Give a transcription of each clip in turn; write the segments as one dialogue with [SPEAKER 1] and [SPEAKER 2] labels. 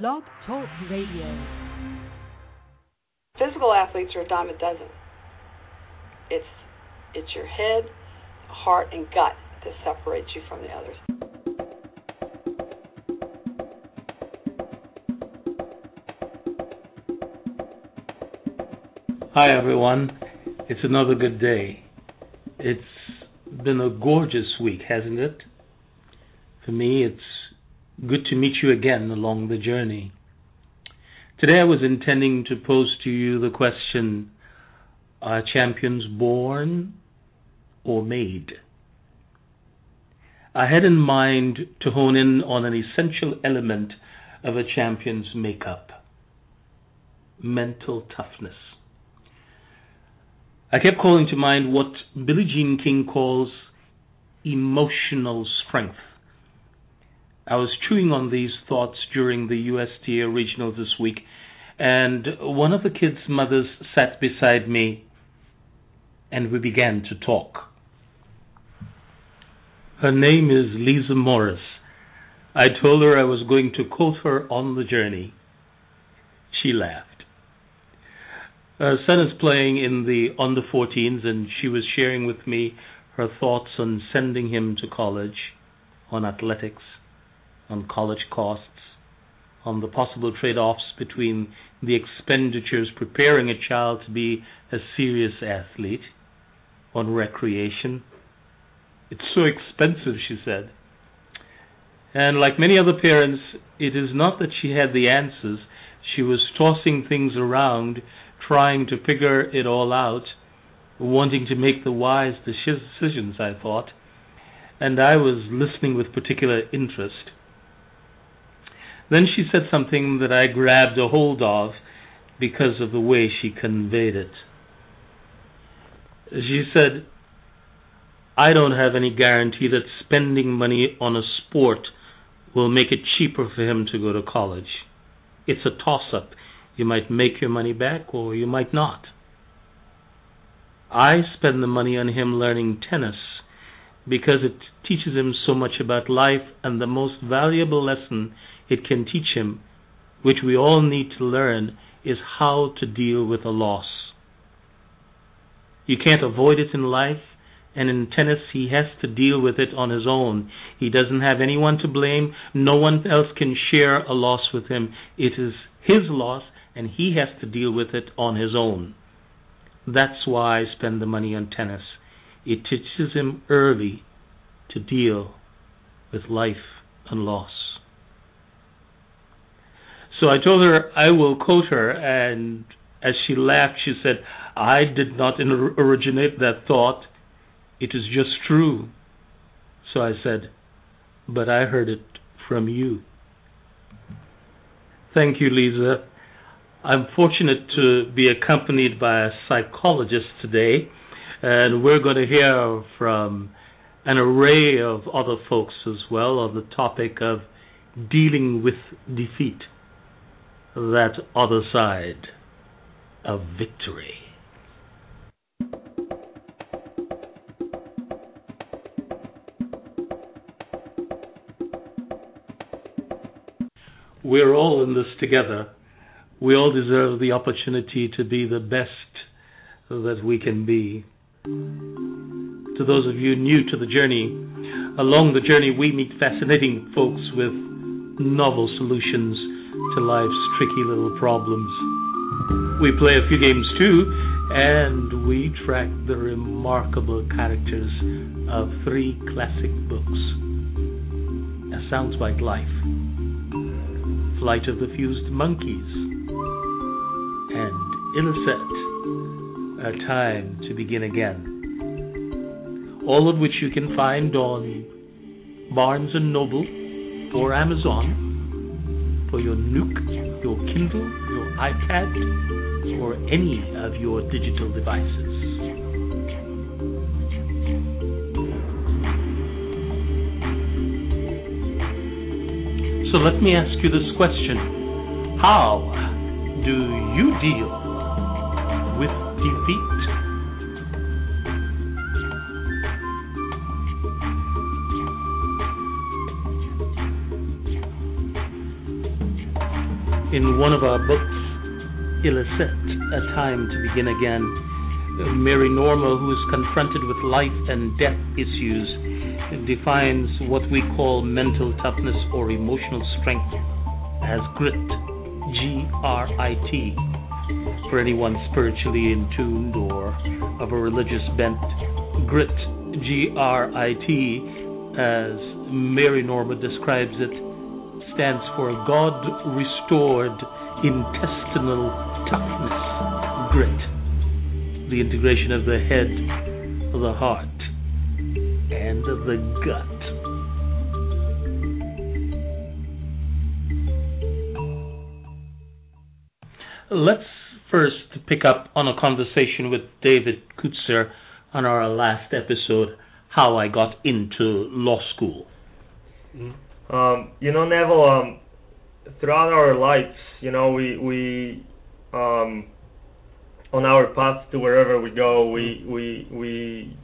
[SPEAKER 1] Blog Talk Radio.
[SPEAKER 2] Physical athletes are a dime a dozen. It's it's your head, heart, and gut that separates you from the others.
[SPEAKER 3] Hi, everyone. It's another good day. It's been a gorgeous week, hasn't it? For me, it's good to meet you again along the journey. Today, I was intending to pose to you the question Are champions born or made? I had in mind to hone in on an essential element of a champion's makeup mental toughness. I kept calling to mind what Billie Jean King calls emotional strength. I was chewing on these thoughts during the USTA regional this week, and one of the kids' mothers sat beside me, and we began to talk. Her name is Leeza Morris. I told her I was going to quote her on the journey. She laughed. Her son is playing in the under 14s, and she was sharing with me her thoughts on sending him to college, on athletics, on college costs, on the possible trade offs between the expenditures preparing a child to be a serious athlete, on recreation. It's so expensive, she said. And like many other parents, it is not that she had the answers. She was tossing things around trying to figure it all out, wanting to make the wise decisions, I thought, and I was listening with particular interest. Then she said something that I grabbed a hold of because of the way she conveyed it. She said, I don't have any guarantee that spending money on a sport will make it cheaper for him to go to college. It's a toss up. You might make your money back or you might not. I spend the money on him learning tennis because it teaches him so much about life and the most valuable lesson it can teach him, which we all need to learn, is how to deal with a loss. You can't avoid it in life, and in tennis he has to deal with it on his own. He doesn't have anyone to blame, no one else can share a loss with him. It is his loss, and he has to deal with it on his own. That's why I spend the money on tennis. It teaches him early to deal with life and loss. So I told her I will quote her, and as she laughed, she said, I did not originate that thought. It is just true. So I said, But I heard it from you. Thank you, Leeza. I'm fortunate to be accompanied by a psychologist today, and we're going to hear from an array of other folks as well on the topic of dealing with defeat, that other side of victory. We're all in this together we all deserve the opportunity to be the best that we can be. To those of you new to the journey, along the journey we meet fascinating folks with novel solutions to life's tricky little problems. We play a few games too, and we track the remarkable characters of three classic books. A Sound Byte Life. Flight of the Fused Monkeys, and Ilicet, A Time to Begin Again. All of which you can find on Barnes & Noble or Amazon for your Nook, your Kindle, your iPad, or any of your digital devices. So let me ask you this question How do you deal In one of our books, Ilicet, A Time to Begin Again, Mary Norma, who is confronted with life and death issues, defines what we call mental toughness or emotional strength as grit, G R I T, for anyone spiritually in tuned or of a religious bent. Grit, G R I T, as Mary Norma describes it, stands for God restored intestinal toughness, grit, the integration of the head, the heart, and the gut. Let's first pick up on a conversation with David Kutzer on our last episode, How I Got Into Law School.
[SPEAKER 1] Um, you know, Neville, um, throughout our lives, you know, we, we um, on our path to wherever we go, we, we, we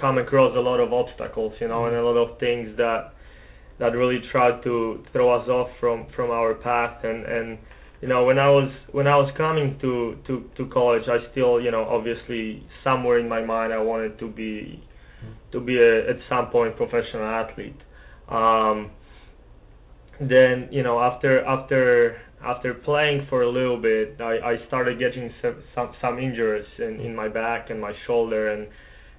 [SPEAKER 1] come across a lot of obstacles, you know, and a lot of things that that really try to throw us off from from our path and and you know when I was when I was coming to to to college I still you know obviously somewhere in my mind I wanted to be to be a, at some point professional athlete. Um then you know after after after playing for a little bit I I started getting some some, some injuries in in my back and my shoulder and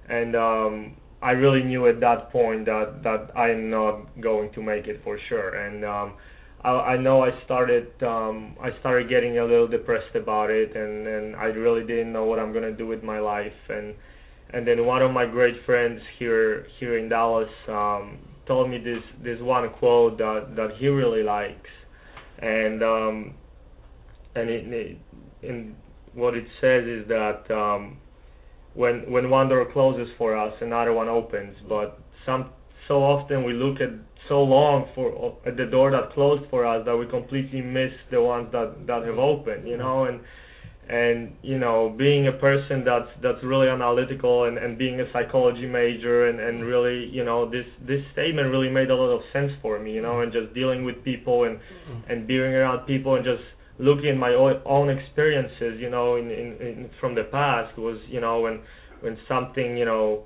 [SPEAKER 1] and um I really knew at that point that that I'm not going to make it for sure. And um I, know I started um I started getting a little depressed about it and and I really didn't know what I'm to do with my life. And and then one of my great friends here here in Dallas um told me this this one quote that that he really likes. And um and it, it and what it says is that um when when one door closes for us another one opens. But some so often we look at so long for at the door that closed for us that we completely miss the ones that that have opened you know? And and you know being a person that's that's really analytical and and being a psychology major and and really you know this this statement really made a lot of sense for me you know? And just dealing with people and mm-hmm. and being around people and just looking at my own, own experiences you know in, in in from the past was you know when when something you know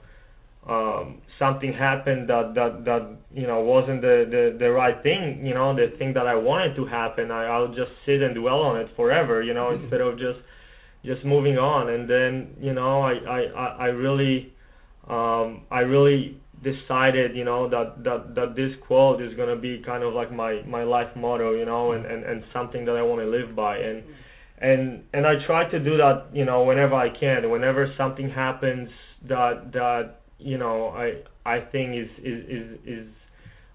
[SPEAKER 1] um something happened that that that you know wasn't the the the right thing you know the thing that I wanted to happen I I'll just sit and dwell on it forever you know mm-hmm. instead of just just moving on and then you know I I I really um I really decided you know that that that this quote is going to be kind of like my my life motto you know and and and something that I want to live by and and and I try to do that you know whenever I can whenever something happens that that you know I I think is is is, is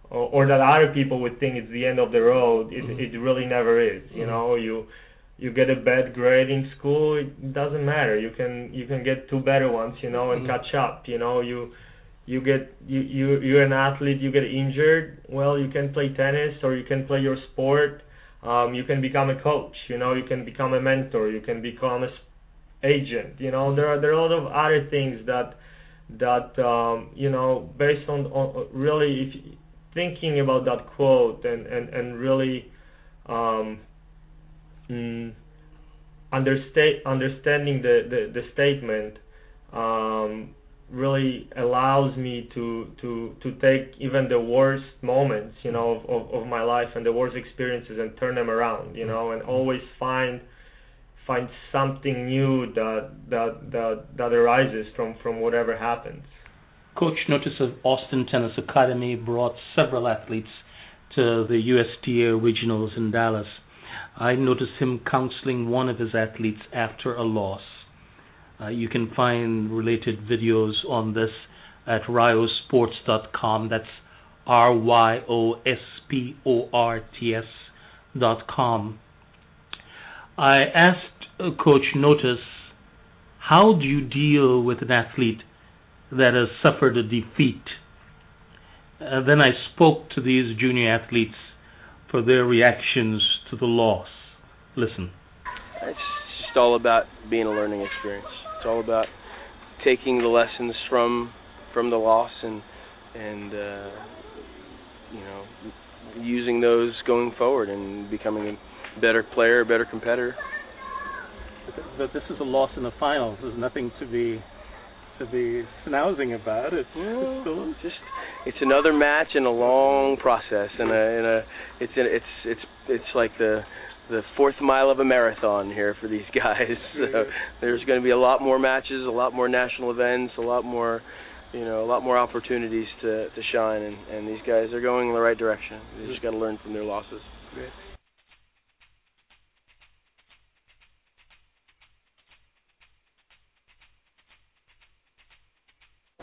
[SPEAKER 1] or, or that other people would think it's the end of the road it mm-hmm. it really never is you mm-hmm. know you you get a bad grade in school it doesn't matter you can you can get two better ones you know and mm-hmm. catch up you know you you get you you you're an athlete you get injured well you can play tennis or you can play your sport um you can become a coach you know you can become a mentor you can become a agent you know there are there are a lot of other things that that um, you know based on, on really if thinking about that quote and and and really um, mm, understa- understanding the, the the statement um, really allows me to to to take even the worst moments you know of, of, of my life and the worst experiences and turn them around you know and always find find something new that that that that arises from from whatever happens.
[SPEAKER 3] Coach Notis of Austin Tennis Academy brought several athletes to the USTA regionals in Dallas. I noticed him counseling one of his athletes after a loss. Uh, you can find related videos on this at ryosports.com. That's R Y O S P O R T S dot com. I asked coach Notis how do you deal with an athlete that has suffered a defeat? Uh, then I spoke to these junior athletes for their reactions to the loss. Listen.
[SPEAKER 4] It's just all about being a learning experience. It's all about taking the lessons from from the loss and and uh, you know using those going forward and becoming a better player, a better competitor.
[SPEAKER 3] But this is a loss in the finals. There's nothing to be to be snousing about. It's, it's still
[SPEAKER 4] just it's another match in a long process, and a, in a it's in, it's it's it's like the the fourth mile of a marathon here for these guys. So there's going to be a lot more matches, a lot more national events, a lot more you know, a lot more opportunities to to shine, and and these guys are going in the right direction. They just got to learn from their losses.
[SPEAKER 3] Great.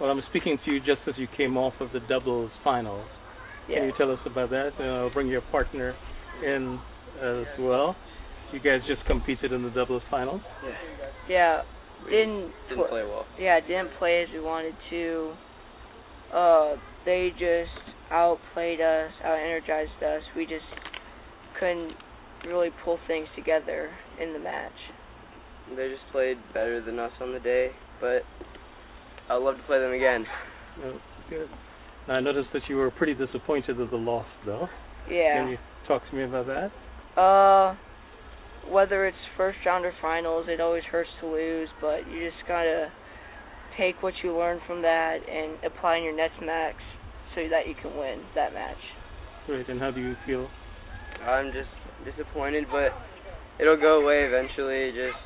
[SPEAKER 3] Well, I'm speaking to you just as you came off of the doubles finals.
[SPEAKER 5] Yeah.
[SPEAKER 3] Can you tell us about that? And I'll bring your partner in as well. You guys just competed in the doubles finals.
[SPEAKER 5] Yeah. Yeah. Didn't
[SPEAKER 4] Didn't play well.
[SPEAKER 5] yeah, didn't play as we wanted to. Uh, they just outplayed us, out energized us. We just couldn't really pull things together in the match.
[SPEAKER 6] They just played better than us on the day, but I'd love to play them again.
[SPEAKER 3] Oh, good. I noticed that you were pretty disappointed at the loss, though.
[SPEAKER 5] Yeah.
[SPEAKER 3] Can you talk to me about that?
[SPEAKER 5] Uh, whether it's first round or finals, it always hurts to lose, but you just gotta take what you learn from that and apply in your next match so that you can win that match.
[SPEAKER 3] Great. And how do you feel?
[SPEAKER 6] I'm just disappointed, but it'll go away eventually. Just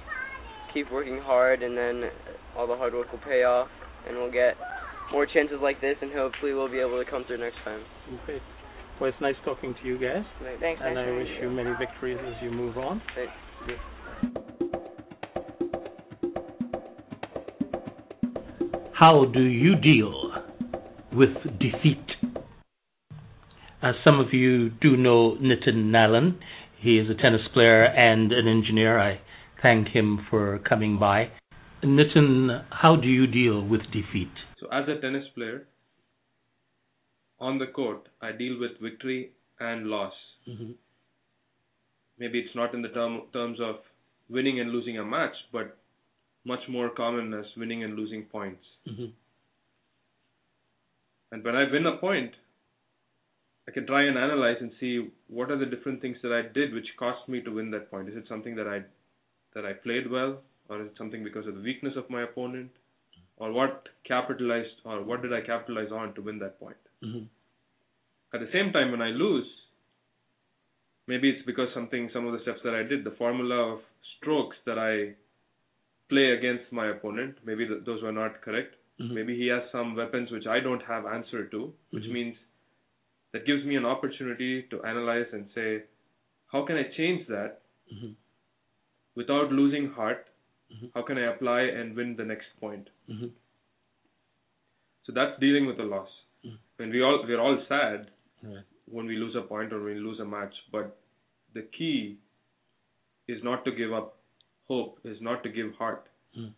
[SPEAKER 6] keep working hard, and then all the hard work will pay off, and we'll get more chances like this, and hopefully we'll be able to come through next time.
[SPEAKER 3] Okay. Well, it's nice talking to you guys,
[SPEAKER 6] Right.
[SPEAKER 5] Thanks,
[SPEAKER 3] and
[SPEAKER 5] nice
[SPEAKER 3] I wish you many victories as you move on.
[SPEAKER 6] Right.
[SPEAKER 3] How do you deal with defeat? As some of you do know Nitin Nalin, he is a tennis player and an engineer. I thank him for coming by. Nitin, how do you deal with defeat?
[SPEAKER 7] So, as a tennis player, on the court, I deal with victory and loss.
[SPEAKER 3] Mm-hmm.
[SPEAKER 7] Maybe it's not in the term, terms of winning and losing a match, but much more common as winning and losing points.
[SPEAKER 3] Mm-hmm.
[SPEAKER 7] And when I win a point, I can try and analyze and see what are the different things that I did which cost me to win that point. Is it something that I that I played well, or is it something because of the weakness of my opponent, or what capitalized or what did I capitalize on to win that point?
[SPEAKER 3] Mm-hmm.
[SPEAKER 7] At the same time, when I lose, maybe it's because something, some of the steps that I did, the formula of strokes that I play against my opponent, maybe th- those were not correct.
[SPEAKER 3] Mhm.
[SPEAKER 7] Maybe he has some weapons which I don't have answer to, which
[SPEAKER 3] Mhm.
[SPEAKER 7] means that gives me an opportunity to analyze and say, how can I change that
[SPEAKER 3] Mhm.
[SPEAKER 7] without losing heart?
[SPEAKER 3] Mhm.
[SPEAKER 7] How can I apply and win the next point?
[SPEAKER 3] Mhm.
[SPEAKER 7] So that's dealing with the loss.
[SPEAKER 3] Mhm.
[SPEAKER 7] When we all we're all sad
[SPEAKER 3] Right.
[SPEAKER 7] when we lose a point or when we lose a match, but the key is not to give up hope, is not to give heart,
[SPEAKER 3] Mm.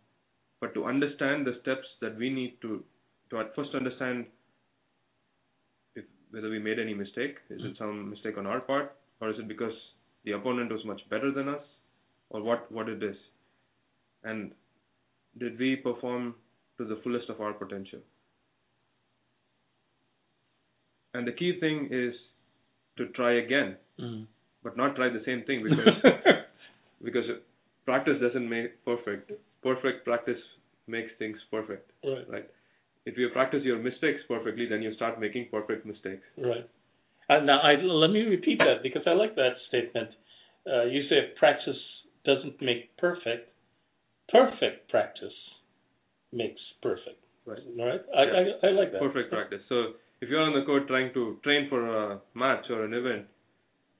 [SPEAKER 7] but to understand the steps that we need to to at first understand if whether we made any mistake. Is it some mistake on our part, or is it because the opponent was much better than us, or what what it is, and did we perform to the fullest of our potential? And the key thing is to try again,
[SPEAKER 3] Mhm.
[SPEAKER 7] but not try the same thing because because practice doesn't make perfect. Perfect practice makes things perfect,
[SPEAKER 3] right.
[SPEAKER 7] right? If you practice your mistakes perfectly, then you start making perfect mistakes.
[SPEAKER 3] Right. Uh, now, I, let me repeat that because I like that statement. Uh, you say practice doesn't make perfect. Perfect practice makes perfect.
[SPEAKER 7] Right.
[SPEAKER 3] Right. I, I, I like that.
[SPEAKER 7] Perfect practice. So if you're on the court trying to train for a match or an event,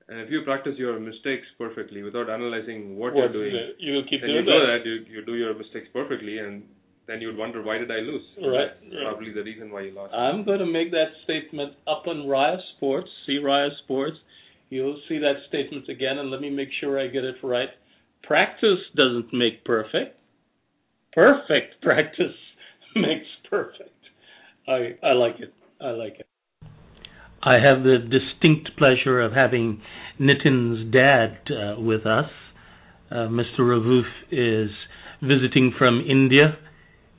[SPEAKER 7] and if you practice your mistakes perfectly without analyzing what,
[SPEAKER 3] What,
[SPEAKER 7] you're doing,
[SPEAKER 3] you will keep
[SPEAKER 7] then you
[SPEAKER 3] doing
[SPEAKER 7] know
[SPEAKER 3] that.
[SPEAKER 7] that you you do your mistakes perfectly, and then you'd wonder why did I lose?
[SPEAKER 3] Right,
[SPEAKER 7] That's
[SPEAKER 3] right.
[SPEAKER 7] Probably the reason why you lost.
[SPEAKER 3] I'm going to make that statement up on Ryo Sports. See Ryo Sports. You'll see that statement again, and let me make sure I get it right. Practice doesn't make perfect. Perfect practice makes perfect. I I like it. I like it. I have the distinct pleasure of having Nitin's dad uh, with us. Uh, Mr. Ravoof is visiting from India.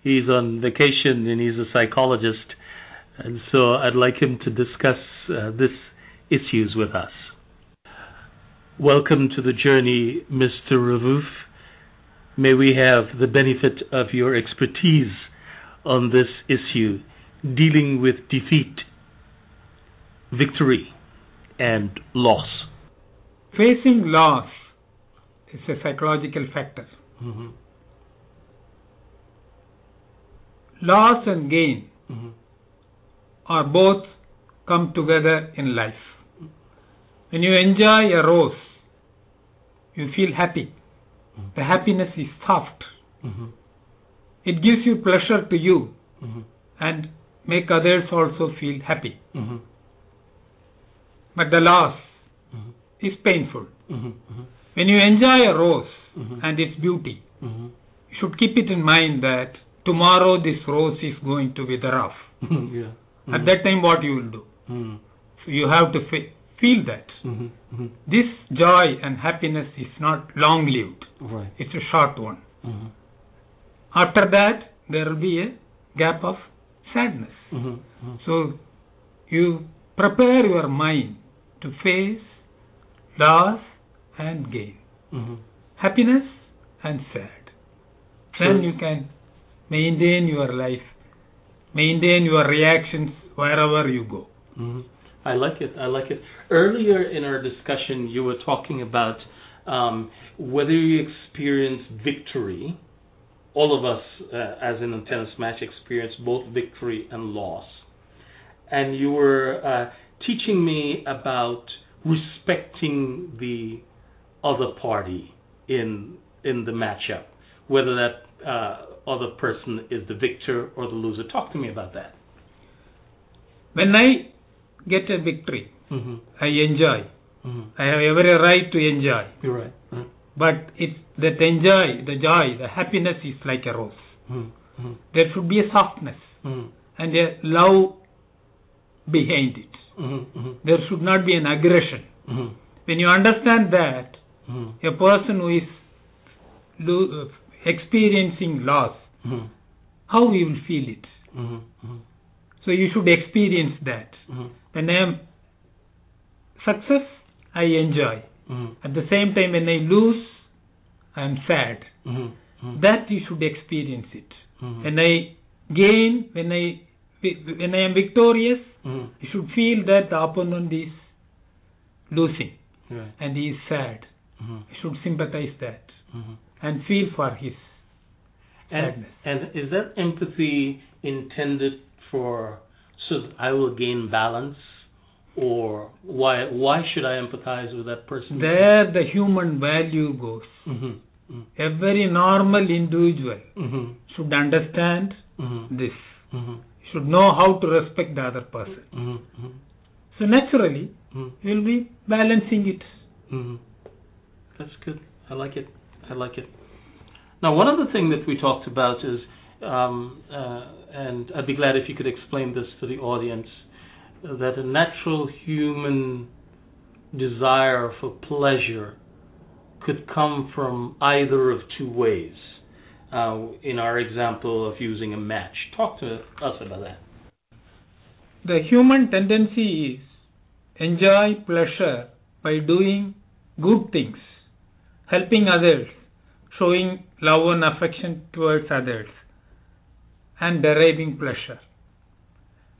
[SPEAKER 3] He's on vacation and he's a psychologist, and so I'd like him to discuss uh, this issues with us. Welcome to the journey, Mr. Ravoof. May we have the benefit of your expertise on this issue, dealing with defeat, victory, and loss.
[SPEAKER 8] Facing loss is a psychological factor.
[SPEAKER 3] Mm-hmm.
[SPEAKER 8] Loss and gain
[SPEAKER 3] Mm-hmm.
[SPEAKER 8] are both come together in life. When you enjoy a rose, you feel happy. The happiness is soft.
[SPEAKER 3] Mm-hmm.
[SPEAKER 8] It gives you pleasure to you
[SPEAKER 3] Mm-hmm.
[SPEAKER 8] and make others also feel happy.
[SPEAKER 3] Mm-hmm.
[SPEAKER 8] But the loss is painful.
[SPEAKER 3] Mm-hmm.
[SPEAKER 8] When you enjoy a rose and its beauty, you should keep it in mind that tomorrow this rose is going to wither off.
[SPEAKER 3] yeah.
[SPEAKER 8] At that time, what you will do? So you have to feel that.
[SPEAKER 3] Mm-hmm.
[SPEAKER 8] This joy and happiness is not long lived,
[SPEAKER 3] Right.
[SPEAKER 8] it's a short one.
[SPEAKER 3] Mm-hmm.
[SPEAKER 8] After that, there will be a gap of sadness.
[SPEAKER 3] Mm-hmm.
[SPEAKER 8] So you prepare your mind to face loss and gain,
[SPEAKER 3] Mm-hmm.
[SPEAKER 8] happiness and sad.
[SPEAKER 3] Sure.
[SPEAKER 8] Then you can maintain your life, maintain your reactions wherever you go.
[SPEAKER 3] I like it. I like it. Earlier in our discussion, you were talking about um, whether you experience victory. All of us, uh, as in a tennis match, experience both victory and loss. And you were uh, teaching me about respecting the other party in in the matchup, whether that uh, other person is the victor or the loser. Talk to me about that.
[SPEAKER 8] When I get a victory,
[SPEAKER 3] hmm
[SPEAKER 8] I enjoy.
[SPEAKER 3] hmm
[SPEAKER 8] I have every right to enjoy.
[SPEAKER 3] You're right. Mhm.
[SPEAKER 8] But it's that enjoy, the joy, the happiness is like a rose.
[SPEAKER 3] Mm-hmm.
[SPEAKER 8] There should be a softness
[SPEAKER 3] Mm-hmm.
[SPEAKER 8] and a love behind it.
[SPEAKER 3] Mm-hmm.
[SPEAKER 8] There should not be an aggression.
[SPEAKER 3] Mm-hmm.
[SPEAKER 8] When you understand that,
[SPEAKER 3] Mm-hmm.
[SPEAKER 8] a person who is lo- uh, experiencing loss,
[SPEAKER 3] Mm-hmm.
[SPEAKER 8] how he will feel it.
[SPEAKER 3] Mm-hmm.
[SPEAKER 8] So you should experience that.
[SPEAKER 3] Mm-hmm.
[SPEAKER 8] When I am success, I enjoy.
[SPEAKER 3] Mm-hmm.
[SPEAKER 8] At the same time, when I lose, I am sad.
[SPEAKER 3] Mm-hmm.
[SPEAKER 8] That you should experience it.
[SPEAKER 3] Mm-hmm.
[SPEAKER 8] When I gain, when I when I am victorious,
[SPEAKER 3] Mm-hmm.
[SPEAKER 8] you should feel that the opponent is losing and he is sad.
[SPEAKER 3] Mm-hmm.
[SPEAKER 8] You should sympathize that
[SPEAKER 3] Mm-hmm.
[SPEAKER 8] and feel for his
[SPEAKER 3] And,
[SPEAKER 8] sadness.
[SPEAKER 3] and is that empathy intended for so that I will gain balance, or why why should I empathize with that person?
[SPEAKER 8] There the human value goes.
[SPEAKER 3] Mm-hmm. Mm-hmm.
[SPEAKER 8] Every normal individual
[SPEAKER 3] Mm-hmm.
[SPEAKER 8] should understand
[SPEAKER 3] Mm-hmm.
[SPEAKER 8] this.
[SPEAKER 3] Mm-hmm.
[SPEAKER 8] Should know how to respect the other person.
[SPEAKER 3] Mm-hmm.
[SPEAKER 8] So naturally, you will be balancing it.
[SPEAKER 3] That's good. I like it. I like it. Now, one other thing that we talked about is, um, uh, and I'd be glad if you could explain this to the audience, that a natural human desire for pleasure could come from either of two ways. Uh, in our example of using a match, talk to us about that.
[SPEAKER 8] The human tendency is enjoy pleasure by doing good things, helping others, showing love and affection towards others, and deriving pleasure.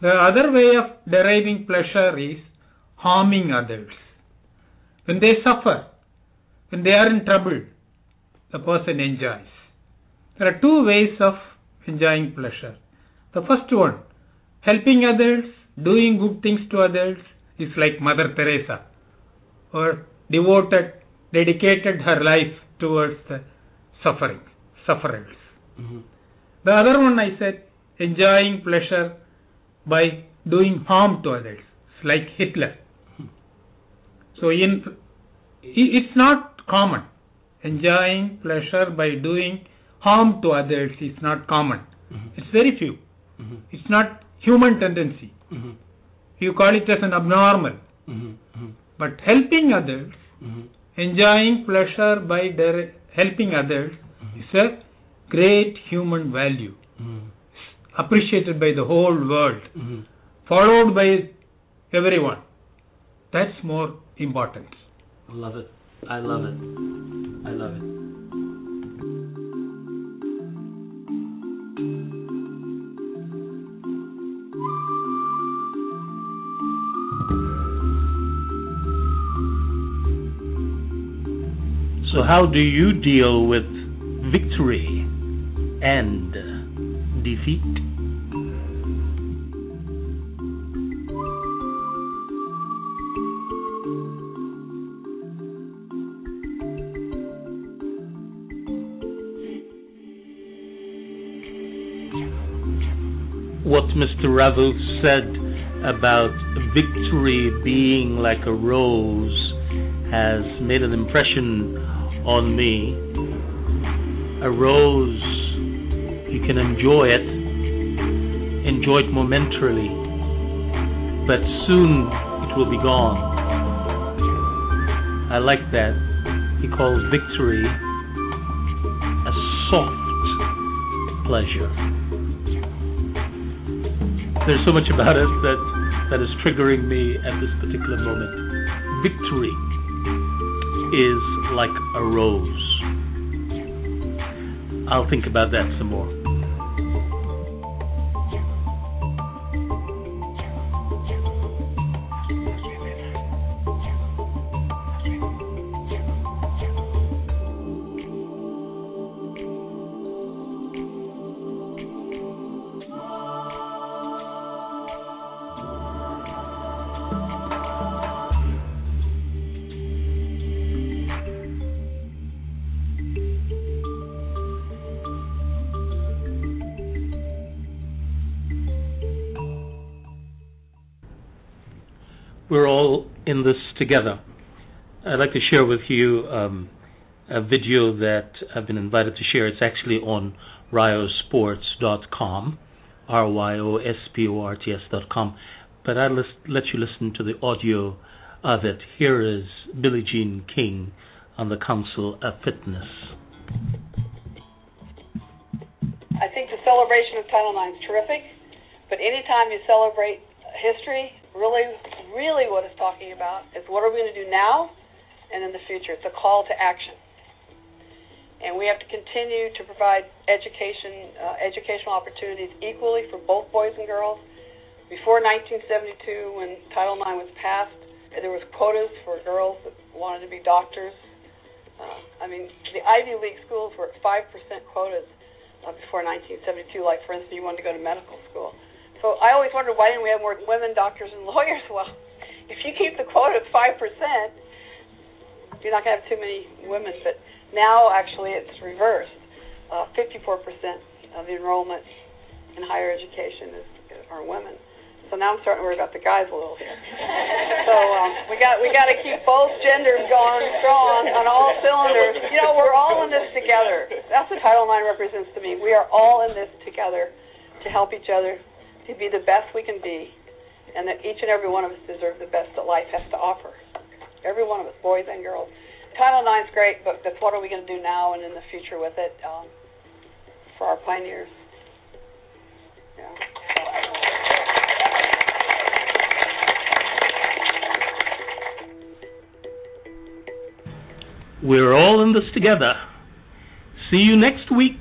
[SPEAKER 8] The other way of deriving pleasure is harming others. When they suffer, when they are in trouble, the person enjoys. There are two ways of enjoying pleasure. The first one, helping others, doing good things to others, is like Mother Teresa, or devoted, dedicated her life towards the suffering, sufferers.
[SPEAKER 3] Mm-hmm.
[SPEAKER 8] The other one I said, enjoying pleasure by doing harm to others, it's like Hitler. So in, it's not common. Enjoying pleasure by doing harm to others is not common.
[SPEAKER 3] Mm-hmm.
[SPEAKER 8] It's very few.
[SPEAKER 3] Mm-hmm.
[SPEAKER 8] It's not human tendency.
[SPEAKER 3] Mm-hmm.
[SPEAKER 8] You call it as an abnormal.
[SPEAKER 3] Mm-hmm.
[SPEAKER 8] But helping others,
[SPEAKER 3] Mm-hmm.
[SPEAKER 8] enjoying pleasure by their helping others is a great human value,
[SPEAKER 3] Mm-hmm.
[SPEAKER 8] appreciated by the whole world,
[SPEAKER 3] Mm-hmm.
[SPEAKER 8] followed by everyone. That's more important.
[SPEAKER 3] I love it. I love it. I love it. So, how do you deal with victory and defeat? What Mr. Ravoof said about victory being like a rose has made an impression on me. A rose, can enjoy it, enjoy it momentarily, but soon it will be gone. I like that. He calls victory a soft pleasure. There's so much about it that, that is triggering me at this particular moment. Victory is like a rose. I'll think about that some more. We're all in this together. I'd like to share with you um, a video that I've been invited to share. It's actually on ryosports.com, R Y O S P O R T S.com. But I'll list, let you listen to the audio of it. Here is Billie Jean King on the Council of Fitness.
[SPEAKER 2] I think the celebration of Title IX is terrific, but anytime you celebrate history, really, really what it's talking about is what are we going to do now and in the future. It's a call to action. And we have to continue to provide education, uh, educational opportunities equally for both boys and girls. Before 1972, when Title IX was passed, there was quotas for girls that wanted to be doctors. Uh, I mean, the Ivy League schools were at 5% quotas uh, before 1972. Like, for instance, you wanted to go to medical school. So I always wondered why didn't we have more women doctors and lawyers? Well, if you keep the quota at 5%, you're not going to have too many women. But now, actually, it's reversed. Uh, 54% of the enrollment in higher education is, are women. So now I'm starting to worry about the guys a little here. so um, we got we got to keep both genders going strong on all cylinders. You know, we're all in this together. That's what Title IX represents to me. We are all in this together to help each other to be the best we can be, and that each and every one of us deserve the best that life has to offer. Every one of us, boys and girls. Title IX is great, but that's what are we going to do now and in the future with it um, for our pioneers? Yeah.
[SPEAKER 3] We're all in this together. See you next week.